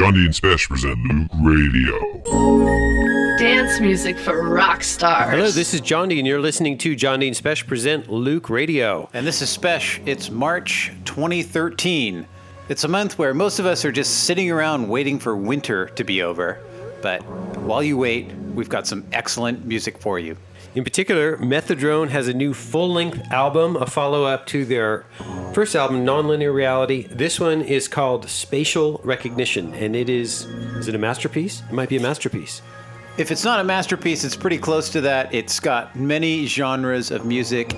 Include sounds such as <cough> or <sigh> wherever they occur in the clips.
Jondi and Spesh present Loöq Radio. Dance music for rock stars. Hello, this is Jondi, and you're listening to Jondi and Spesh present Loöq Radio. And this is Spesh. It's March 2013. It's a month where most of us are just sitting around waiting for winter to be over. But while you wait, we've got some excellent music for you. In particular, Methadrone has a new full length album, a follow up to their first album, Nonlinear Reality. This one is called Spatial Recognition, and it is. Is it a masterpiece? It might be a masterpiece. If it's not a masterpiece, it's pretty close to that. It's got many genres of music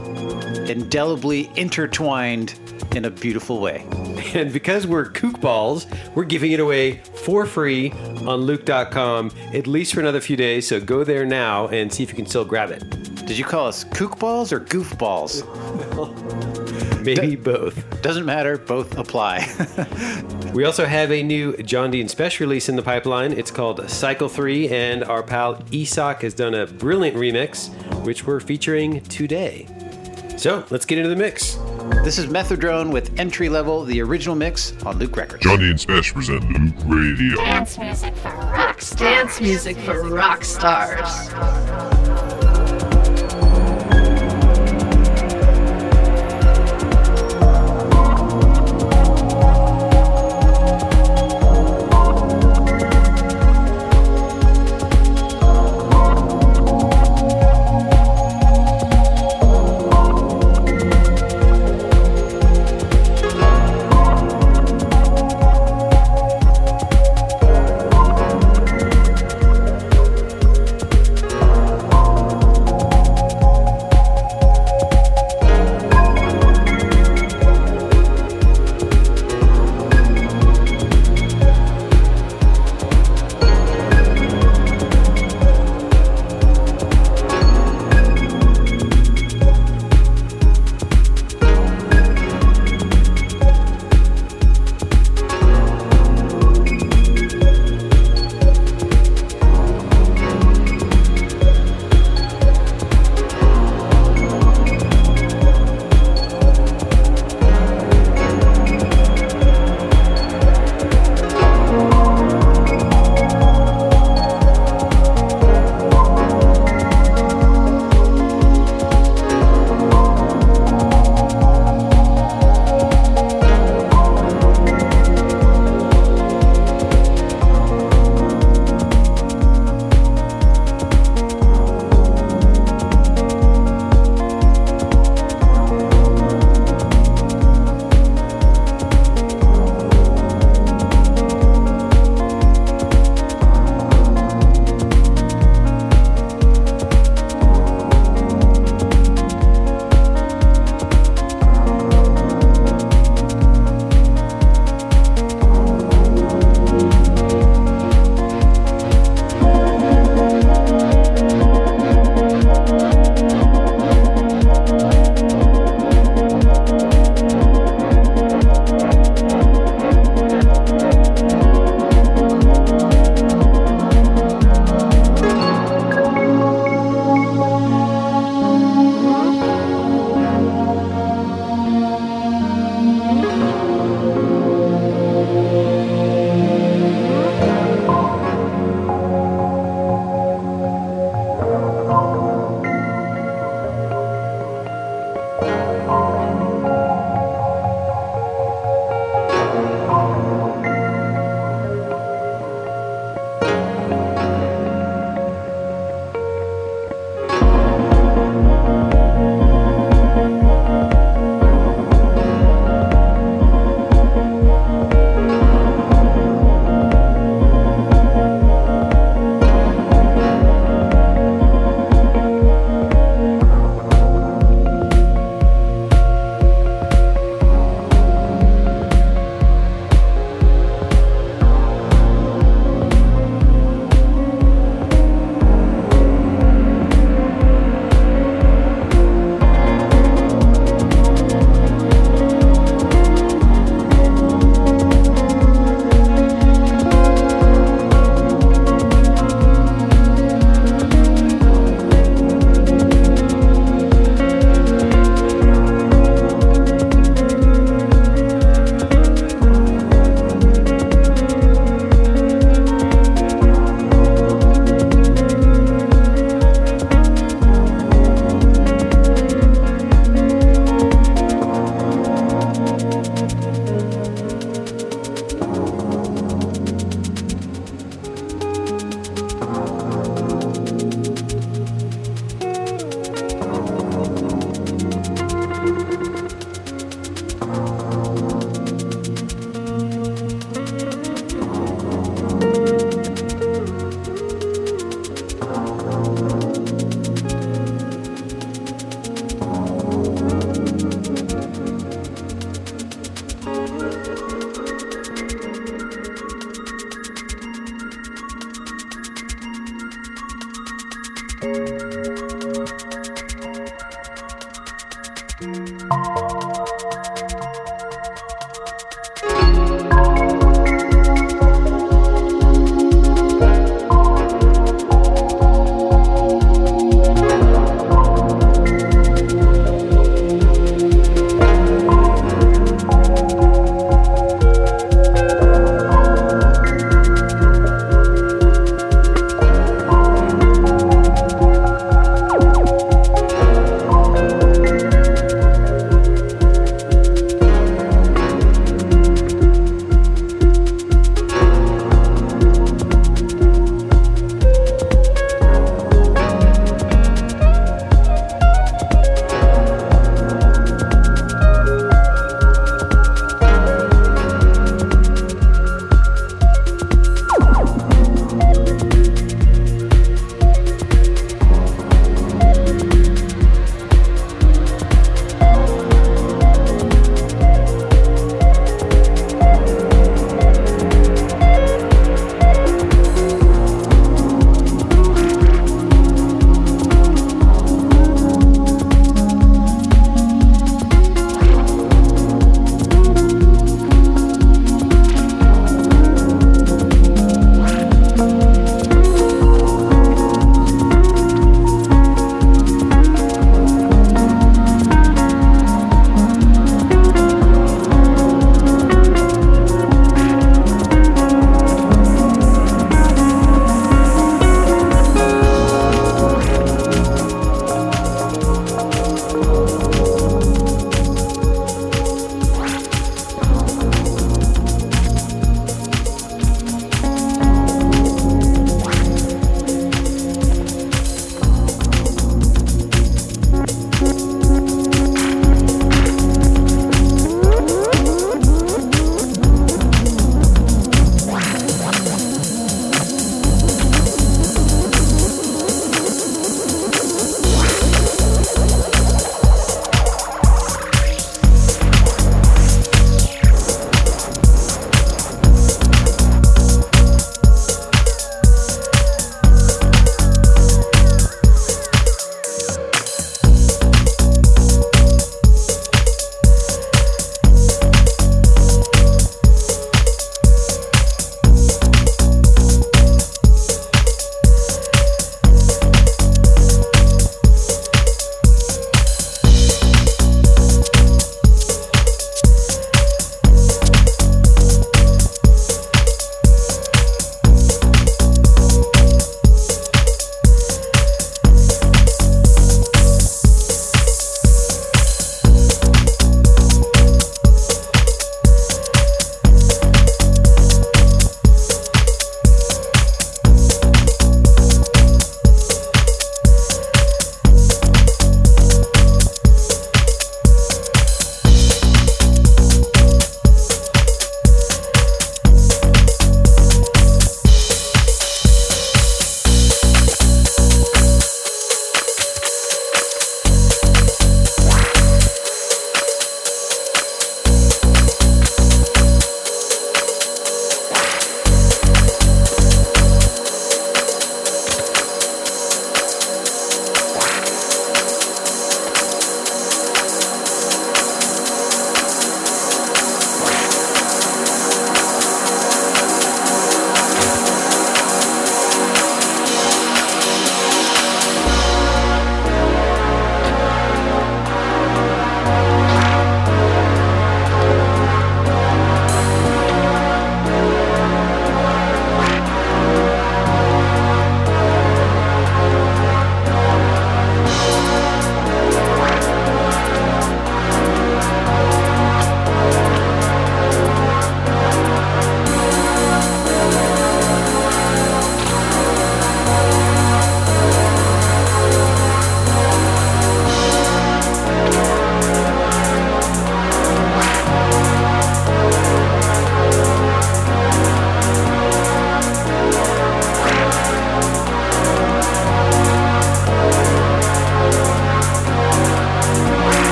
indelibly intertwined in a beautiful way. <laughs> And because we're kookballs, we're giving it away for free on Loöq.com, at least for another few days. So go there now and see if you can still grab it. Did you call us kookballs or goofballs? <laughs> Maybe both. Doesn't matter, both apply. <laughs> We also have a new Jondi special release in the pipeline. It's called Cycle 3, and our pal Isak has done a brilliant remix, which we're featuring today. So let's get into the mix. this is Methadrone with entry level, the original mix on Loöq Records. Jondi and Spesh present Loöq Radio. Dance music for rock stars. Dance music for rock stars.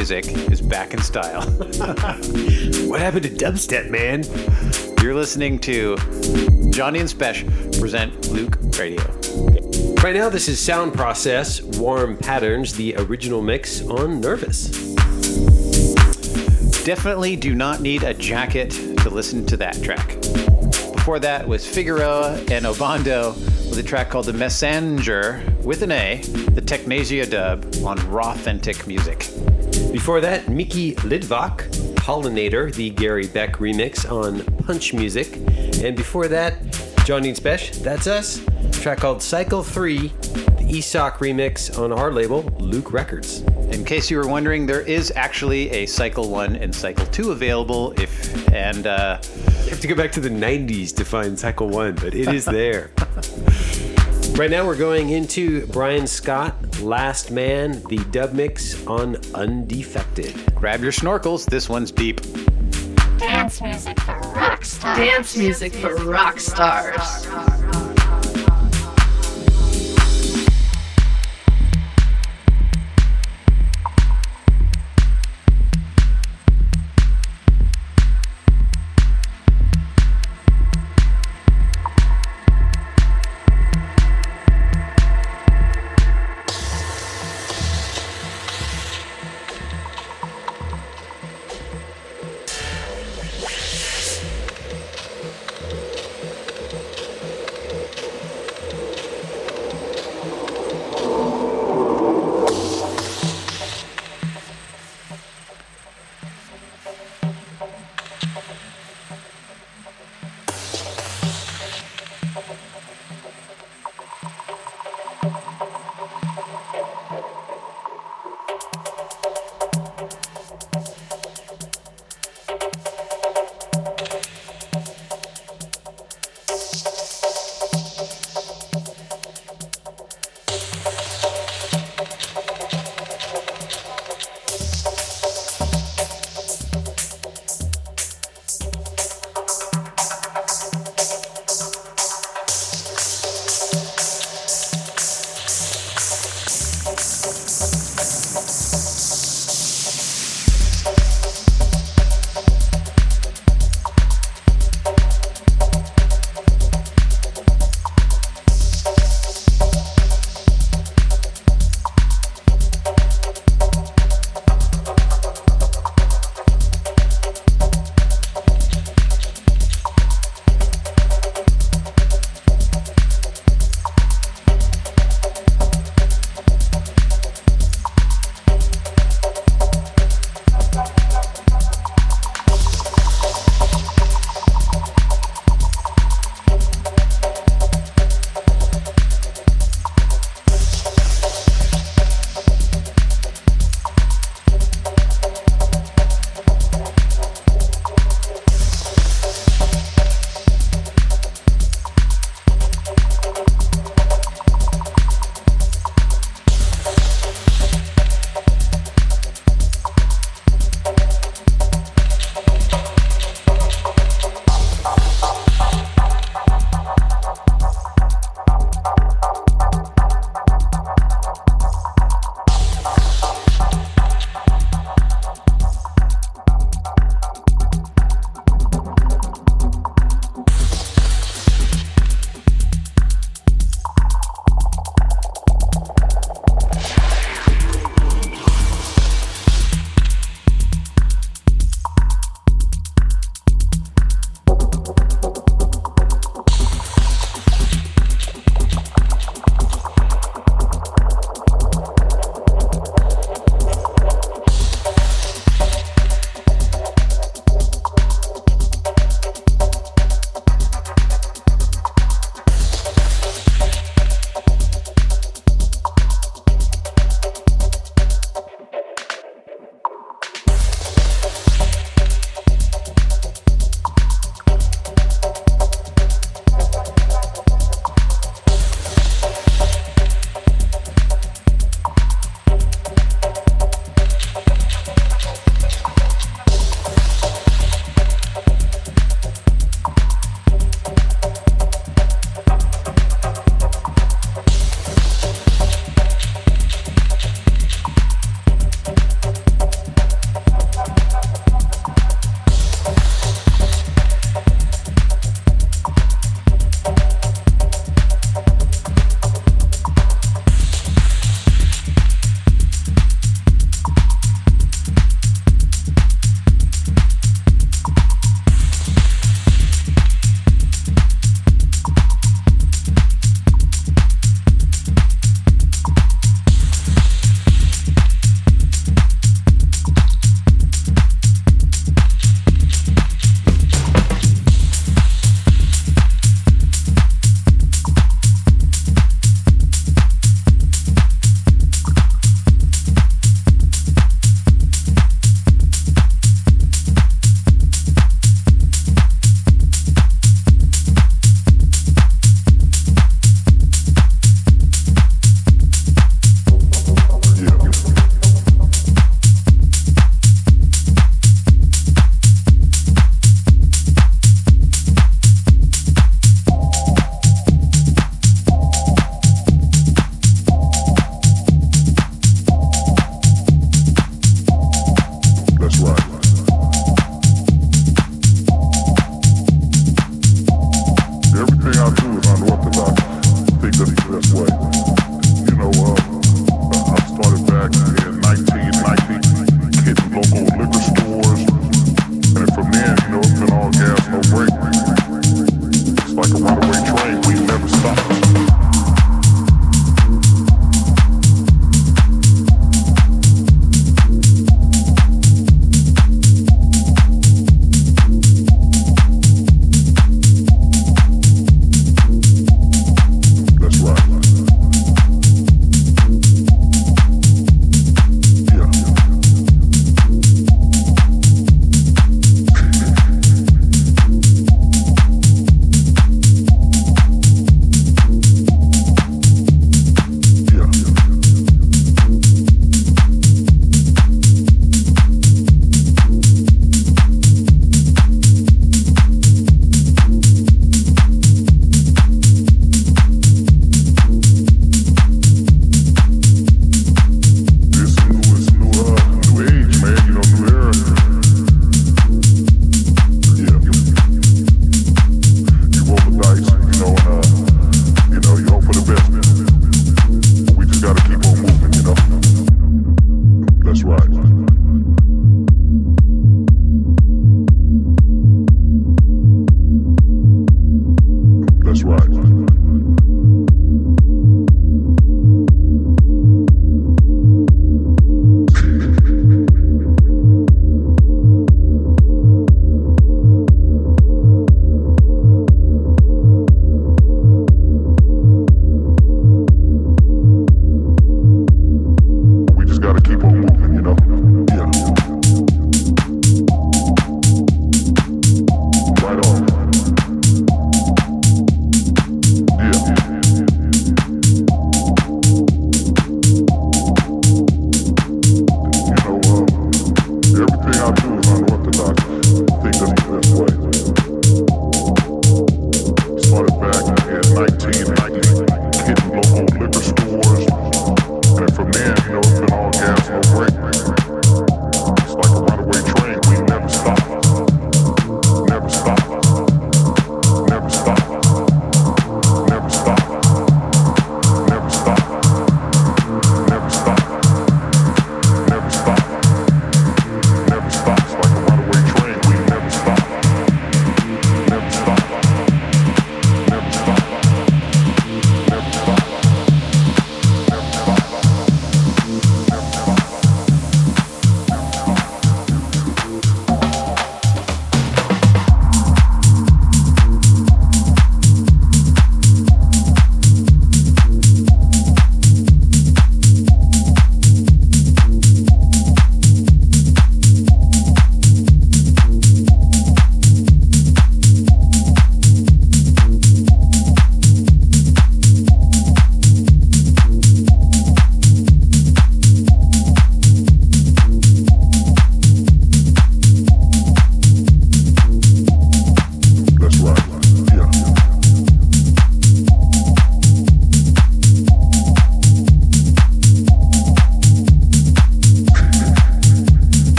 Music is back in style. <laughs> What happened to dubstep, man? You're listening to Jondi and Spesh present Loöq Radio. Right now, this is Sound Process Warm Patterns, the original mix on Nervous. Definitely do not need a jacket to listen to that track. Before that was Figueroa and Obando with a track called The Messenger with an A, the Technasia dub on Rawthentic Music. Before that, Mickey Lidvak, Pollinator, the Gary Beck remix on Punch Music. And before that, Jondi and Spesh, that's us, a track called Cycle 3, the ESOC remix on our label, Loöq Records. In case you were wondering, there is actually a Cycle 1 and Cycle 2 available if and uh, You have to go back to the 90s to find Cycle 1, but it is there. <laughs> right now, we're going into Brian Scott, Last Man, the dub mix on Undefected. grab your snorkels. This one's deep. Dance music for rock stars. Dance music for rock stars.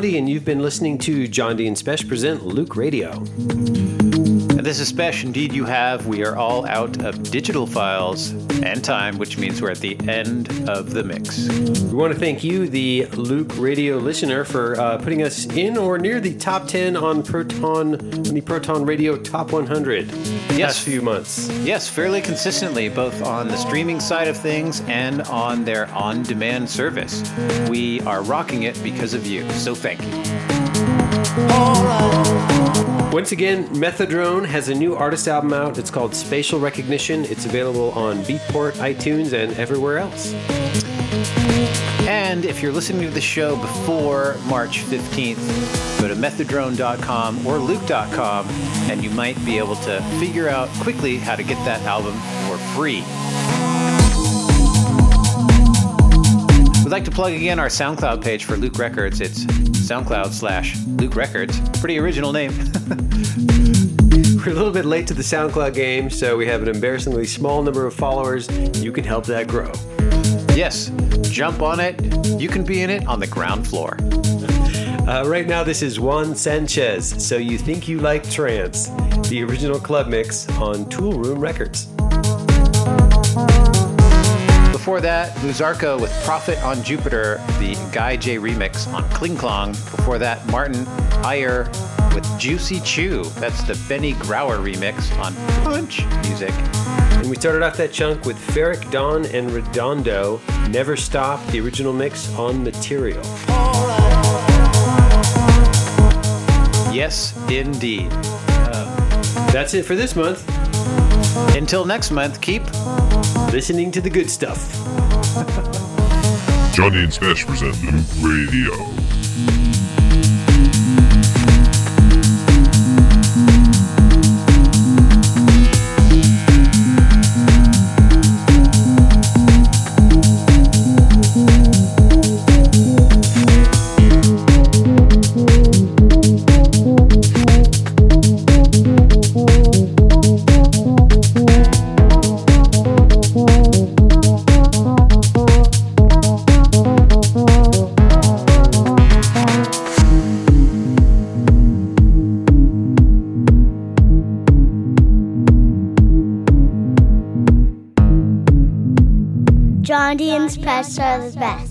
And you've been listening to Jondi and Spesh present Loöq Radio. This is Spesh. Indeed, you have. We are all out of digital files and time, which means we're at the end of the mix. We want to thank you, the Loöq Radio listener, for uh, putting us in or near the top 10 on Proton, on the Proton Radio Top 100 Yes. past few months. Yes, fairly consistently, both on the streaming side of things and on their on demand service. We are rocking it because of you, so thank you. Once again, Methodrone has a new artist album out. It's called Spatial Recognition. It's available on Beatport, iTunes, and everywhere else. And if you're listening to the show before March 15th, go to methodrone.com or Loöq.com and you might be able to figure out quickly how to get that album for free. We'd like to plug again our SoundCloud page for Loöq Records. It's SoundCloud slash Loöq Records. Pretty original name. <laughs> We're a little bit late to the SoundCloud game, so we have an embarrassingly small number of followers. You can help that grow. yes, jump on it. You can be in it on the ground floor. Uh, right now, this is Juan Sanchez. So you think you like trance? The original club mix on Toolroom Records. Before that, Luzarko with Profit on Jupiter, the Guy J remix on Kling Klong. Before that, Martin Ayer with Juicy Chew. That's the Benny Grauer remix on Punch Music. And we started off that chunk with Ferric Dawn and Redondo. Never Stop, the original mix on Material. Yes, indeed. Uh, that's it for this month. Until next month, keep Listening to the good stuff. Jondi and Smash present Loöq Radio. Jondi and Special are the best.